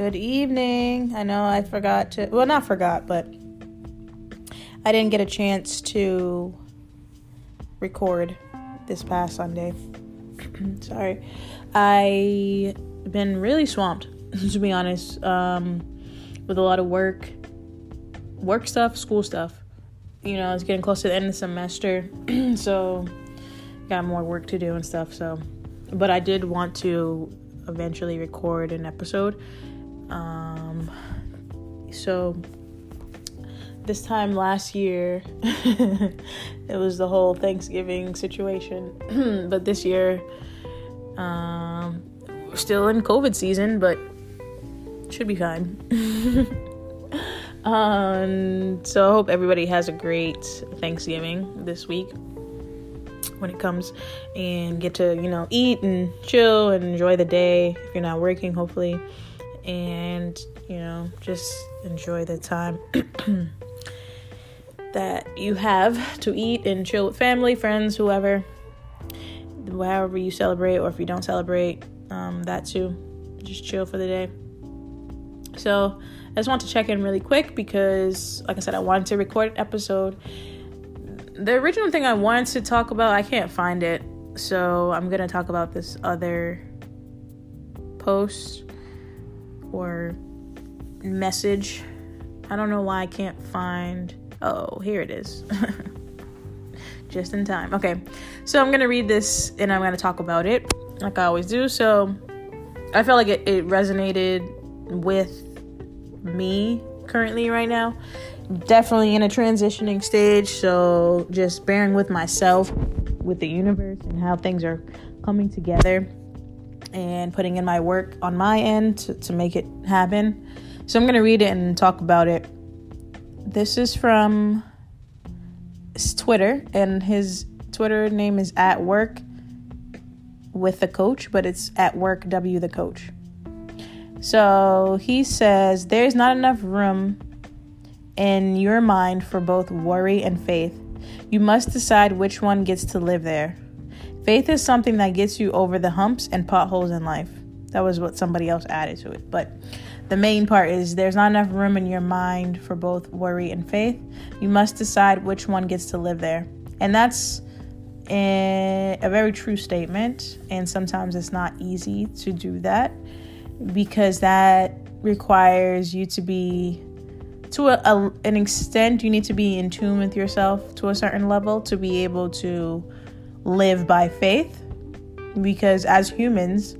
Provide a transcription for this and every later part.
Good evening. I know I forgot to, well, not forgot, but I didn't get a chance to record this past Sunday. Sorry. I've been really swamped, to be honest, um, with a lot of work, work stuff, school stuff. You know, it's getting close to the end of the semester, so got more work to do and stuff. So, but I did want to eventually record an episode um, so this time last year, it was the whole Thanksgiving situation. but this year, um, we're still in COVID season, but should be fine. um, so I hope everybody has a great Thanksgiving this week when it comes and get to, you know, eat and chill and enjoy the day if you're not working, hopefully and you know just enjoy the time that you have to eat and chill with family friends whoever however you celebrate or if you don't celebrate um, that too. Just chill for the day. So i just want to check in really quick because like i said i wanted to record an episode. The original thing i wanted to talk about i can't find it. So i'm gonna talk about this other post or message. I don't know why I can't find. Oh, here it is. Just in time. Okay, so I'm going to read this and I'm going to talk about it like I always do. So I felt like it, it resonated with me currently right now. Definitely in a transitioning stage, so just bearing with myself, with the universe, and how things are coming together and putting in my work on my end to, to make it happen. So I'm going to read it and talk about it. This is from Twitter, and his Twitter name is at work with the coach, but it's at work W the coach. So he says, There's not enough room in your mind for both worry and faith. You must decide which one gets to live there. Faith is something that gets you over the humps and potholes in life. That was what somebody else added to it. But the main part is there's not enough room in your mind for both worry and faith. You must decide which one gets to live there. And that's a, very true statement. And sometimes it's not easy to do that because that requires you to be to a, a, an extent you need to be in tune with yourself to a certain level to be able to live by faith because as humans,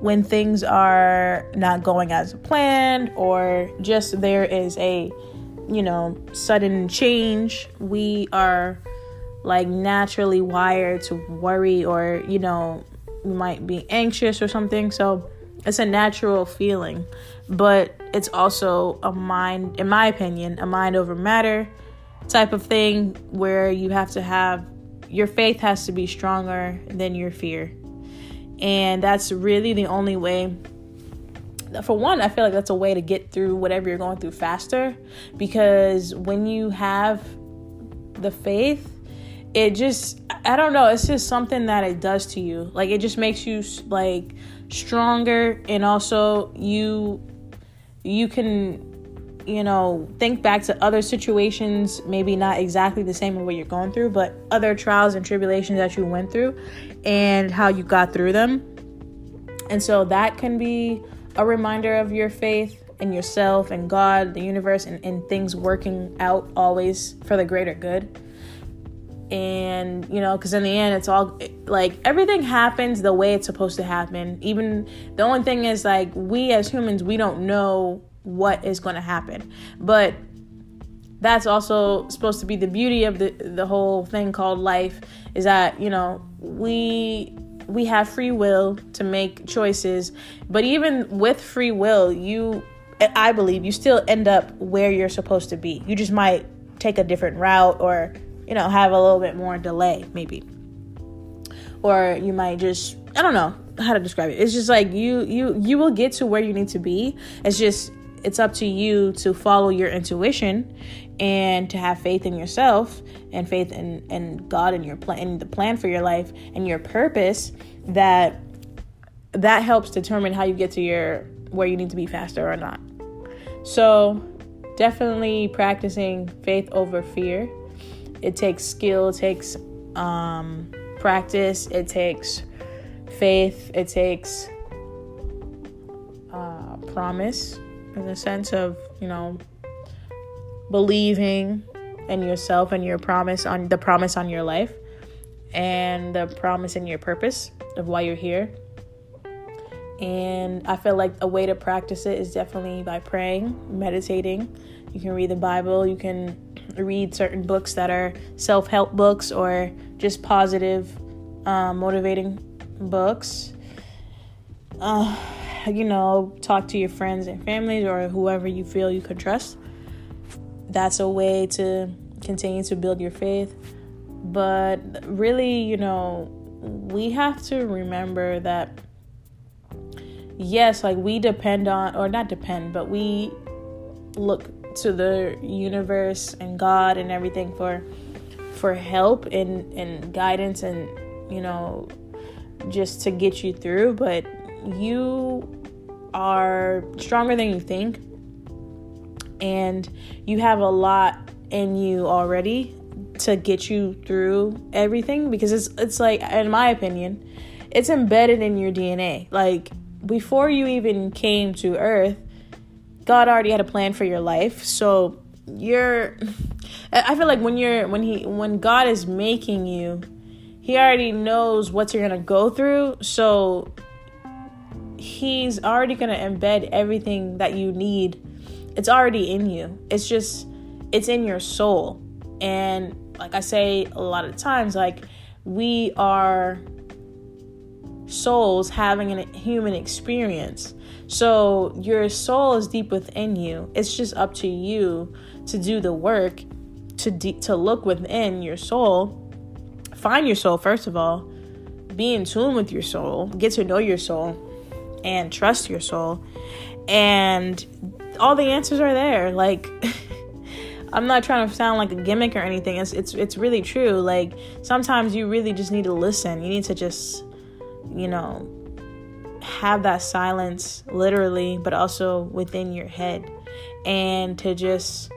when things are not going as planned or just there is a you know sudden change we are like naturally wired to worry or you know we might be anxious or something. So it's a natural feeling but it's also a mind in my opinion a mind over matter type of thing where you have to have your faith has to be stronger than your fear. And that's really the only way. For one, I feel like that's a way to get through whatever you're going through faster because when you have the faith, it just, I don't know, it's just something that it does to you. Like it just makes you like stronger and also you you can you know, think back to other situations, maybe not exactly the same of what you're going through, but other trials and tribulations that you went through and how you got through them. And so that can be a reminder of your faith in yourself and God, the universe, and, and things working out always for the greater good. And, you know, because in the end, it's all like everything happens the way it's supposed to happen. Even the only thing is, like, we as humans, we don't know what is going to happen. But that's also supposed to be the beauty of the the whole thing called life is that, you know, we we have free will to make choices, but even with free will, you I believe you still end up where you're supposed to be. You just might take a different route or, you know, have a little bit more delay maybe. Or you might just I don't know how to describe it. It's just like you you you will get to where you need to be. It's just it's up to you to follow your intuition and to have faith in yourself and faith in, in God and your plan the plan for your life and your purpose that that helps determine how you get to your where you need to be faster or not. So definitely practicing faith over fear. It takes skill, it takes um, practice, it takes faith, it takes uh, promise in the sense of, you know, believing in yourself and your promise on the promise on your life and the promise in your purpose of why you're here. And I feel like a way to practice it is definitely by praying, meditating. You can read the Bible, you can read certain books that are self help books or just positive, uh, motivating books. Uh, you know, talk to your friends and families or whoever you feel you can trust. That's a way to continue to build your faith. But really, you know, we have to remember that yes, like we depend on, or not depend, but we look to the universe and God and everything for for help and and guidance and you know just to get you through but you are stronger than you think and you have a lot in you already to get you through everything because it's it's like in my opinion it's embedded in your DNA like before you even came to earth God already had a plan for your life. So you're I feel like when you're when he when God is making you he already knows what you're going to go through. So he's already going to embed everything that you need. It's already in you. It's just it's in your soul. And like i say a lot of times like we are souls having a human experience. So your soul is deep within you. It's just up to you to do the work to de- to look within your soul. Find your soul first of all. Be in tune with your soul. Get to know your soul and trust your soul and all the answers are there like I'm not trying to sound like a gimmick or anything. It's it's it's really true. Like sometimes you really just need to listen. You need to just, you know, have that silence literally, but also within your head and to just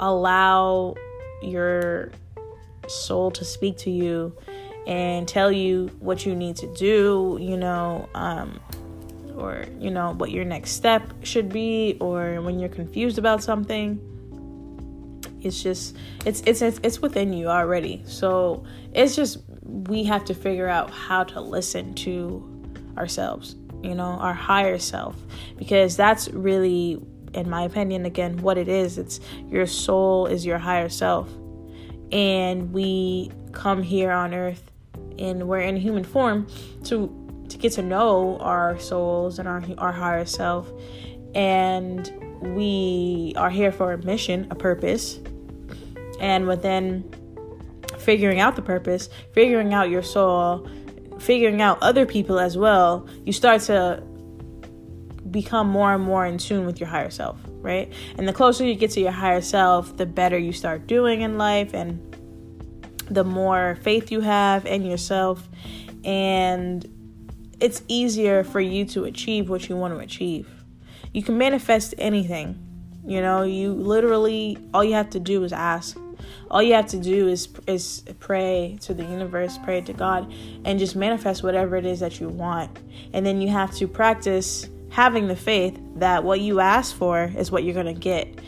allow your soul to speak to you and tell you what you need to do, you know, um, or you know what your next step should be or when you're confused about something. It's just it's it's it's, it's within you already. So it's just we have to figure out how to listen to ourselves you know our higher self. Because that's really in my opinion again what it is. It's your soul is your higher self. And we come here on earth and we're in human form to to get to know our souls and our our higher self. And we are here for a mission a purpose. And within figuring out the purpose figuring out your soul figuring out other people as well you start to become more and more in tune with your higher self right? And the closer you get to your higher self the better you start doing in life and the more faith you have in yourself. And it's easier for you to achieve what you want to achieve. You can manifest anything. You know, you literally all you have to do is ask. All you have to do is is pray to the universe, pray to God, and just manifest whatever it is that you want. And then you have to practice having the faith that what you ask for is what you're going to get.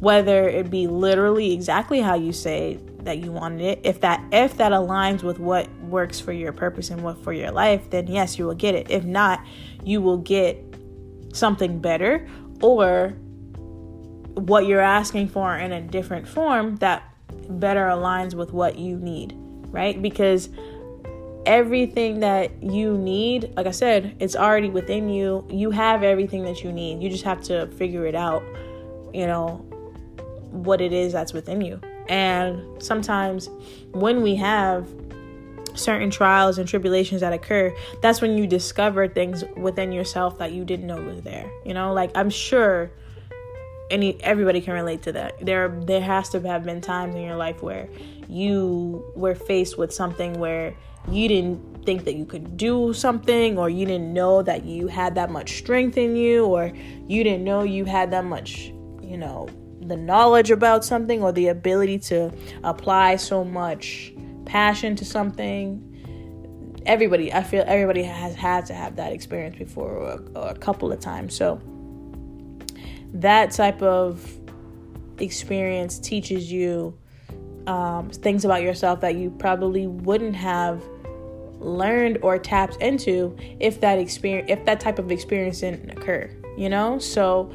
Whether it be literally exactly how you say that you wanted it if that if that aligns with what works for your purpose and what for your life then yes you will get it if not you will get something better or what you're asking for in a different form that better aligns with what you need right because everything that you need, like I said, it's already within you. You have everything that you need. You just have to figure it out, you know, what it is that's within you. And sometimes when we have certain trials and tribulations that occur, that's when you discover things within yourself that you didn't know was there. You know, like I'm sure any everybody can relate to that. There there has to have been times in your life where you were faced with something where you didn't think that you could do something or you didn't know that you had that much strength in you or you didn't know you had that much, you know, the knowledge about something or the ability to apply so much passion to something. Everybody i feel everybody has had to have that experience before or, or a couple of times. So that type of experience teaches you um, things about yourself that you probably wouldn't have learned or tapped into if that experience if that type of experience didn't occur you know? So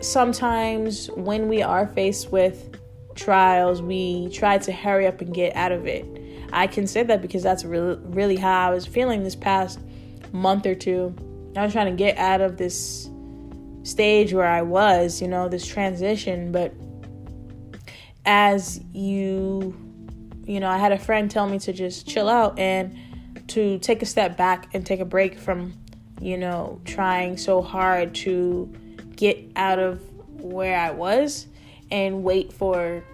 sometimes when we are faced with trials we try to hurry up and get out of it. I can say that because that's really really how i was feeling this past month or two. I was trying to get out of this stage where i was you know this transition but as you you know, I had a friend tell me to just chill out and to take a step back and take a break from, you know, trying so hard to get out of where I was and wait for,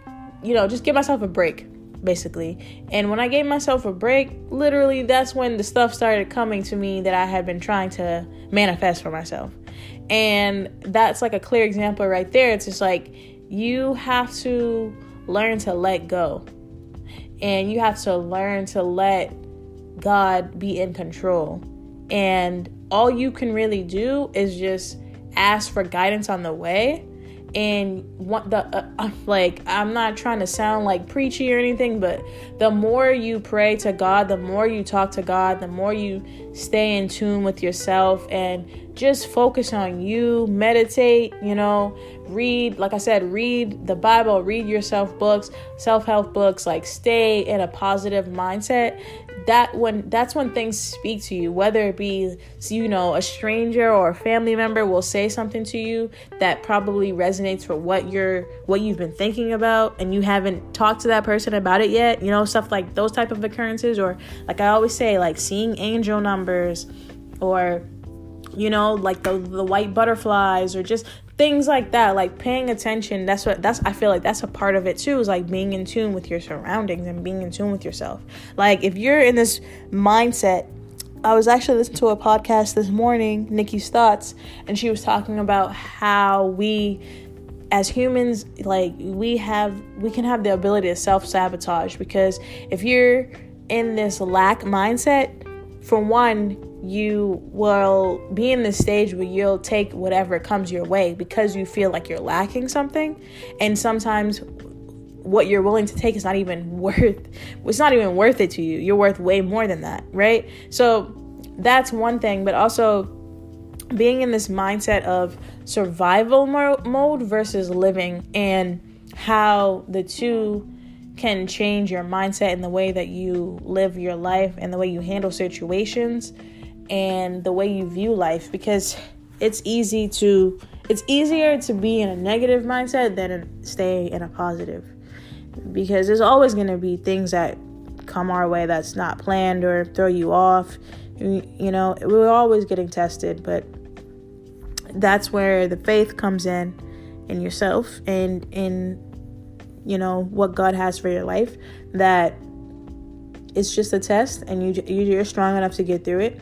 you know, just give myself a break basically. And when I gave myself a break, literally that's when the stuff started coming to me that I had been trying to manifest for myself. And that's like a clear example right there. It's just like you have to learn to let go and you have to learn to let God be in control. And all you can really do is just ask for guidance on the way and what the uh, like i'm not trying to sound like preachy or anything but the more you pray to god the more you talk to god the more you stay in tune with yourself and just focus on you meditate you know read like i said read the bible read yourself books self-help books like stay in a positive mindset that when that's when things speak to you whether it be you know a stranger or a family member will say something to you that probably resonates for what you're what you've been thinking about and you haven't talked to that person about it yet you know stuff like those type of occurrences or like i always say like seeing angel numbers or you know like the the white butterflies or just things like that like paying attention that's what that's i feel like that's a part of it too is like being in tune with your surroundings and being in tune with yourself. Like if you're in this mindset i was actually listening to a podcast this morning nikki's thoughts and she was talking about how we as humans like we have we can have the ability to self-sabotage because if you're in this lack mindset for one you will be in this stage where you'll take whatever comes your way because you feel like you're lacking something. And sometimes what you're willing to take is not even worth it's not even worth it to you. You're worth way more than that right? So that's one thing but also being in this mindset of survival mo- mode versus living and how the two can change your mindset and the way that you live your life and the way you handle situations and the way you view life because it's easy to it's easier to be in a negative mindset than stay in a positive. Because there's always going to be things that come our way that's not planned or throw you off you know we're always getting tested but that's where the faith comes in in yourself and in you know what God has for your life that it's just a test and you you're strong enough to get through it.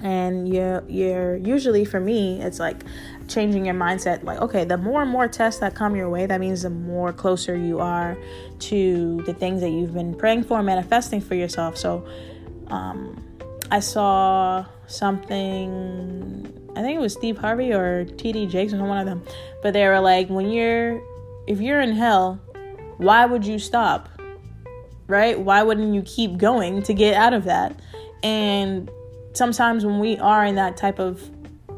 And you're you're usually for me it's like changing your mindset. Like okay the more and more tests that come your way that means the more closer you are to the things that you've been praying for manifesting for yourself. So um, i saw something i think it was steve harvey or td jakes or one of them but they were like when you're if you're in hell why would you stop? Right? Why wouldn't you keep going to get out of that? And sometimes when we are in that type of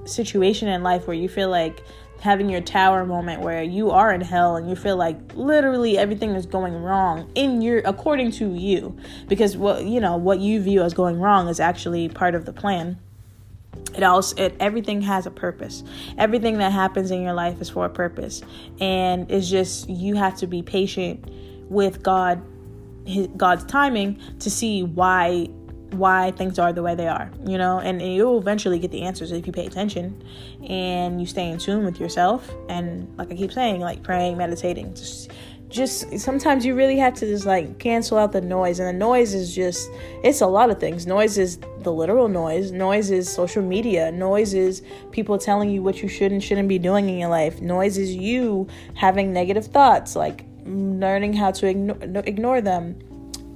situation in life where you feel like having your tower moment where you are in hell and you feel like literally everything is going wrong in your according to you because what you know what you view as going wrong is actually part of the plan it also it everything has a purpose. Everything that happens in your life is for a purpose. And it's just you have to be patient with god his, god's timing to see why why things are the way they are, you know, and, and, you'll eventually get the answers if you pay attention and you stay in tune with yourself. And like I keep saying, like praying, meditating, just, just sometimes you really have to just like cancel out the noise. And the noise is just, it's a lot of things. Noise is the literal noise, noise is social media, noise is people telling you what you should and shouldn't be doing in your life, noise is you having negative thoughts, like learning how to ignore, ignore them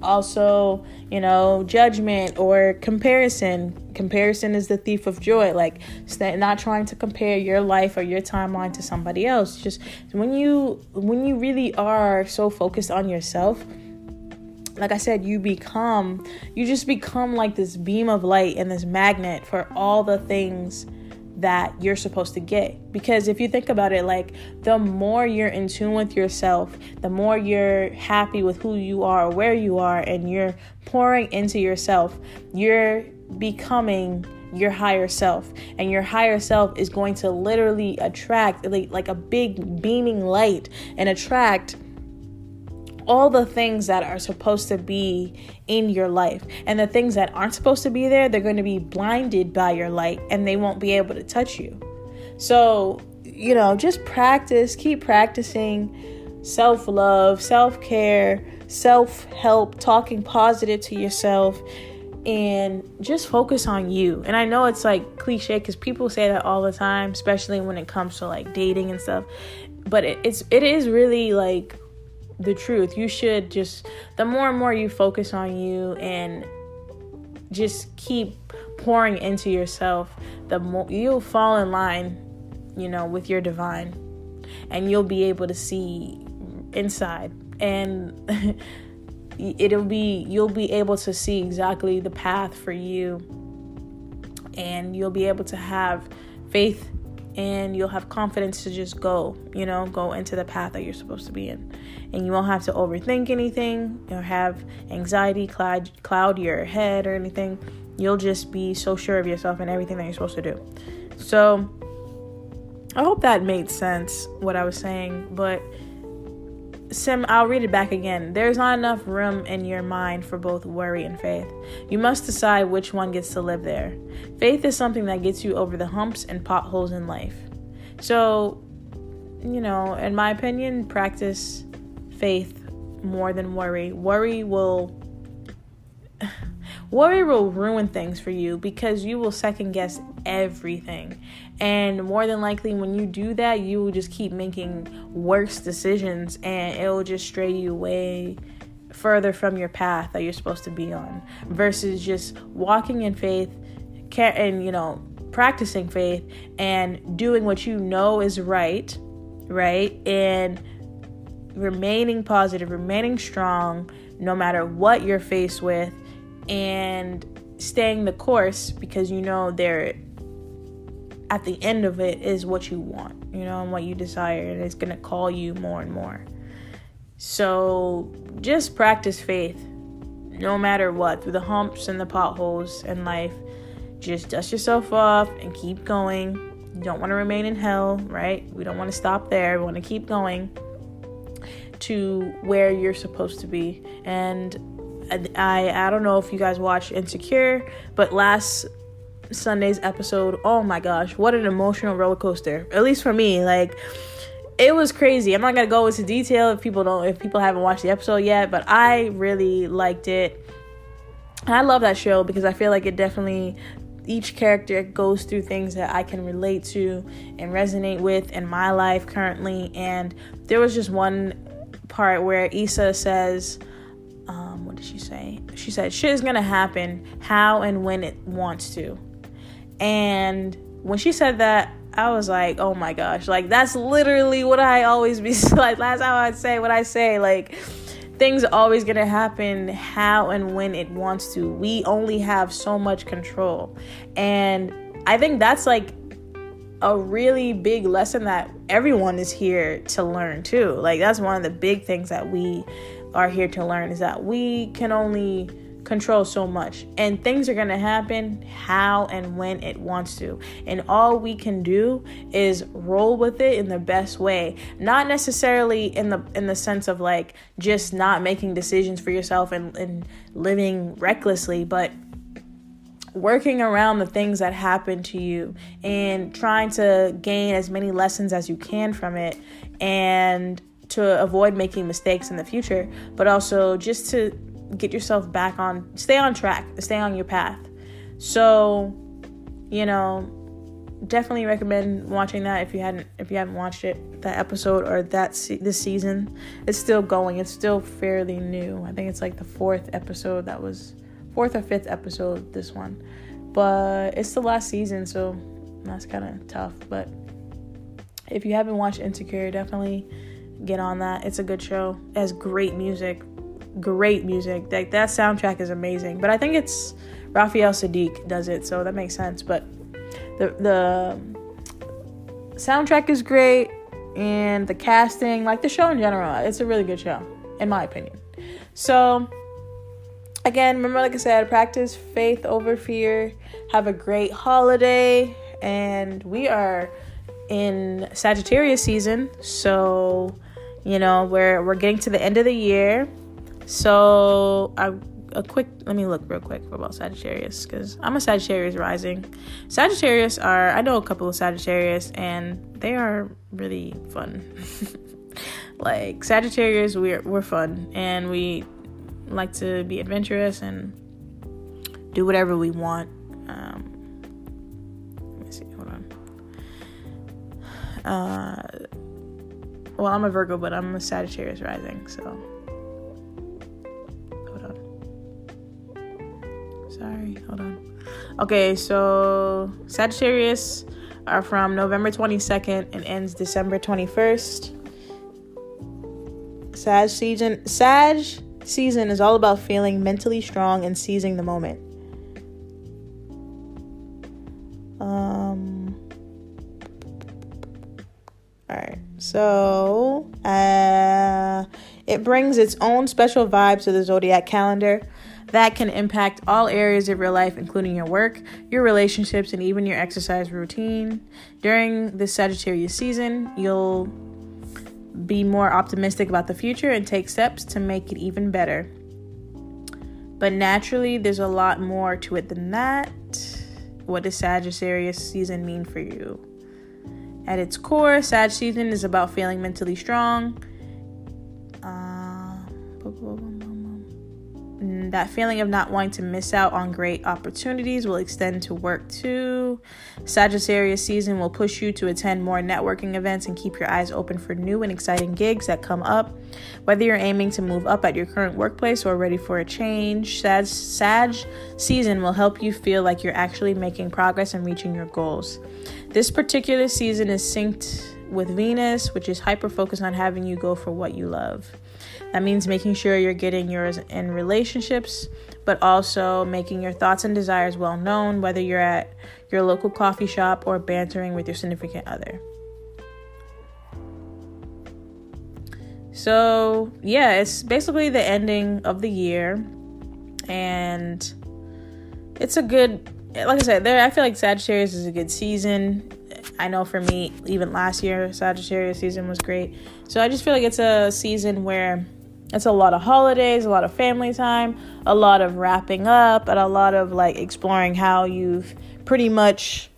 also you know judgment or comparison. Comparison is the thief of joy. Like not trying to compare your life or your timeline to somebody else. Just when you when you really are so focused on yourself like I said, you become, you just become like this beam of light and this magnet for all the things that you're supposed to get. Because if you think about it, like the more you're in tune with yourself, the more you're happy with who you are, where you are, and you're pouring into yourself, you're becoming your higher self. And your higher self is going to literally attract like, like a big beaming light and attract all the things that are supposed to be in your life. And the things that aren't supposed to be there, they're going to be blinded by your light and they won't be able to touch you. So, you know, just practice, keep practicing self love, self care, self help, talking positive to yourself. And just focus on you. And I know it's like cliche because people say that all the time, especially when it comes to like dating and stuff. But it, it's it is really like the truth. You should just, the more and more you focus on you and just keep pouring into yourself, the more you'll fall in line, you know, with your divine. And you'll be able to see inside. And it'll be, you'll be able to see exactly the path for you. And you'll be able to have faith and you'll have confidence to just go, you know, go into the path that you're supposed to be in. And you won't have to overthink anything or have anxiety cloud, cloud your head or anything. You'll just be so sure of yourself and everything that you're supposed to do. So, I hope that made sense what I was saying, but Sim, I'll read it back again. There's not enough room in your mind for both worry and faith. You must decide which one gets to live there. Faith is something that gets you over the humps and potholes in life. So, you know, in my opinion, practice faith more than worry. Worry will worry will ruin things for you because you will second guess everything. And more than likely, when you do that, you will just keep making worse decisions and it will just stray you away further from your path that you're supposed to be on versus just walking in faith and, you know, practicing faith and doing what you know is right, right? And remaining positive, remaining strong no matter what you're faced with, and staying the course because you know there at the end of it is what you want, you know, and what you desire, and it's gonna call you more and more. So just practice faith no matter what, through the humps and the potholes in life. Just dust yourself off and keep going. You don't want to remain in hell, right? We don't want to stop there. We want to keep going to where you're supposed to be. And I I don't know if you guys watch Insecure, but last Sunday's episode, oh my gosh, what an emotional roller coaster. At least for me, like it was crazy. I'm not gonna go into detail if people don't if people haven't watched the episode yet, but I really liked it. I love that show because I feel like it definitely each character goes through things that I can relate to and resonate with in my life currently. And there was just one part where Issa says, um, what did she say? She said, shit is gonna happen how and when it wants to. And when she said that, I was like, oh my gosh, like that's literally what I always be like. Last time I'd say what I say, like things are always gonna happen how and when it wants to. We only have so much control, and I think that's like a really big lesson that everyone is here to learn too. Like that's one of the big things that we are here to learn is that we can only control so much. And things are going to happen how and when it wants to. And all we can do is roll with it in the best way. Not necessarily in the in the sense of like just not making decisions for yourself and, and living recklessly but working around the things that happen to you and trying to gain as many lessons as you can from it. And to avoid making mistakes in the future, but also just to get yourself back on, stay on track, stay on your path. So, you know, definitely recommend watching that if you hadn't if you haven't watched it that episode or that se- this season. It's still going. It's still fairly new. I think it's like the fourth episode that was fourth or fifth episode this one. But it's the last season so that's kind of tough. But if you haven't watched insecure definitely get on that it's a good show it has great music great music like that soundtrack is amazing but i think it's raphael saadiq does it so that makes sense but the the soundtrack is great and the casting like the show in general it's a really good show in my opinion so again, remember, like I said, practice faith over fear. Have a great holiday. And we are in Sagittarius season. So, you know, we're, we're getting to the end of the year. So, I, a quick, let me look real quick for about Sagittarius because I'm a Sagittarius rising. Sagittarius are, I know a couple of Sagittarius and they are really fun. like Sagittarius, we're, we're fun and we like to be adventurous and do whatever we want. Um, let me see. Hold on. Uh, well, I'm a Virgo, but I'm a Sagittarius rising, so. Hold on. Sorry, hold on. Okay, so Sagittarius are from November 22nd and ends December 21st. Sag season, Sag season is all about feeling mentally strong and seizing the moment. Um, all right, so uh, it brings its own special vibes to the zodiac calendar that can impact all areas of your life, including your work, your relationships, and even your exercise routine. During this Sagittarius season, you'll be more optimistic about the future and take steps to make it even better. But naturally, there's a lot more to it than that. What does Sagittarius season mean for you? At its core, Sag season is about feeling mentally strong. Uh, Mm, that feeling of not wanting to miss out on great opportunities will extend to work too. Sagittarius season will push you to attend more networking events and keep your eyes open for new and exciting gigs that come up. Whether you're aiming to move up at your current workplace or ready for a change, Sag, Sag season will help you feel like you're actually making progress and reaching your goals. This particular season is synced with Venus, which is hyper focused on having you go for what you love. That means making sure you're getting yours in relationships, but also making your thoughts and desires well known, whether you're at your local coffee shop or bantering with your significant other. So, yeah, it's basically the ending of the year, and it's a good, like I said, there. I feel like Sagittarius is a good season. I know for me, even last year, Sagittarius season was great. So I just feel like it's a season where it's a lot of holidays, a lot of family time, a lot of wrapping up, and a lot of like exploring how you've pretty much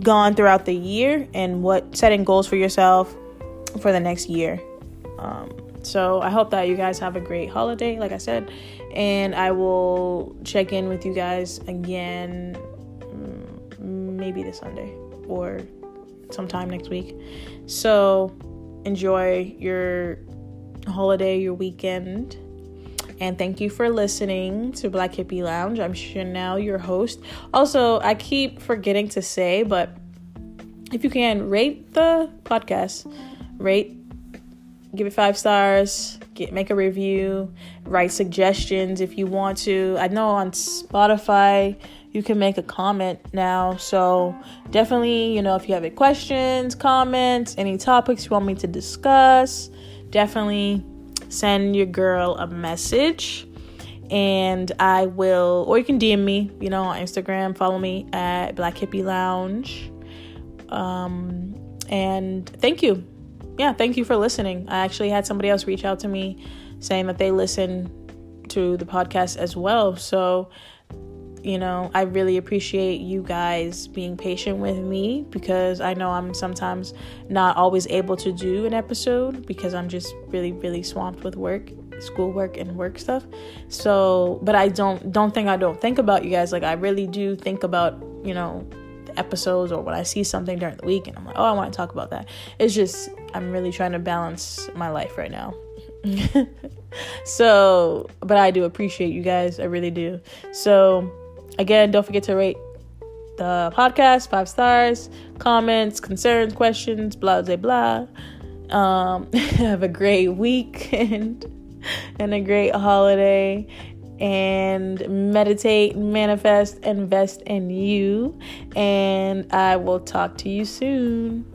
gone throughout the year and what setting goals for yourself for the next year. Um, so I hope that you guys have a great holiday, like I said, and I will check in with you guys again mm, maybe this Sunday or sometime next week. So enjoy your holiday, your weekend. And thank you for listening to Black Hippie Lounge. I'm Chanel, your host. Also, I keep forgetting to say, but if you can, rate the podcast. Rate, give it five stars, get make a review, write suggestions if you want to. I know on Spotify you can make a comment now. So definitely, you know, if you have any questions, comments, any topics you want me to discuss, definitely send your girl a message and I will, or you can DM me, you know, on Instagram. Follow me at Black Hippie Lounge. Um, and thank you. Yeah, thank you for listening. I actually had somebody else reach out to me saying that they listen to the podcast as well. So you know, I really appreciate you guys being patient with me because I know I'm sometimes not always able to do an episode because I'm just really, really swamped with work, schoolwork, and work stuff. So, but I don't don't think I don't think about you guys. Like I really do think about you know episodes or when I see something during the week and I'm like, oh, I want to talk about that. It's just I'm really trying to balance my life right now. so, but I do appreciate you guys. I really do. So Again, don't forget to rate the podcast five stars, comments, concerns, questions, blah, blah, blah. Um, have a great weekend and a great holiday. And meditate, manifest, invest in you. And I will talk to you soon.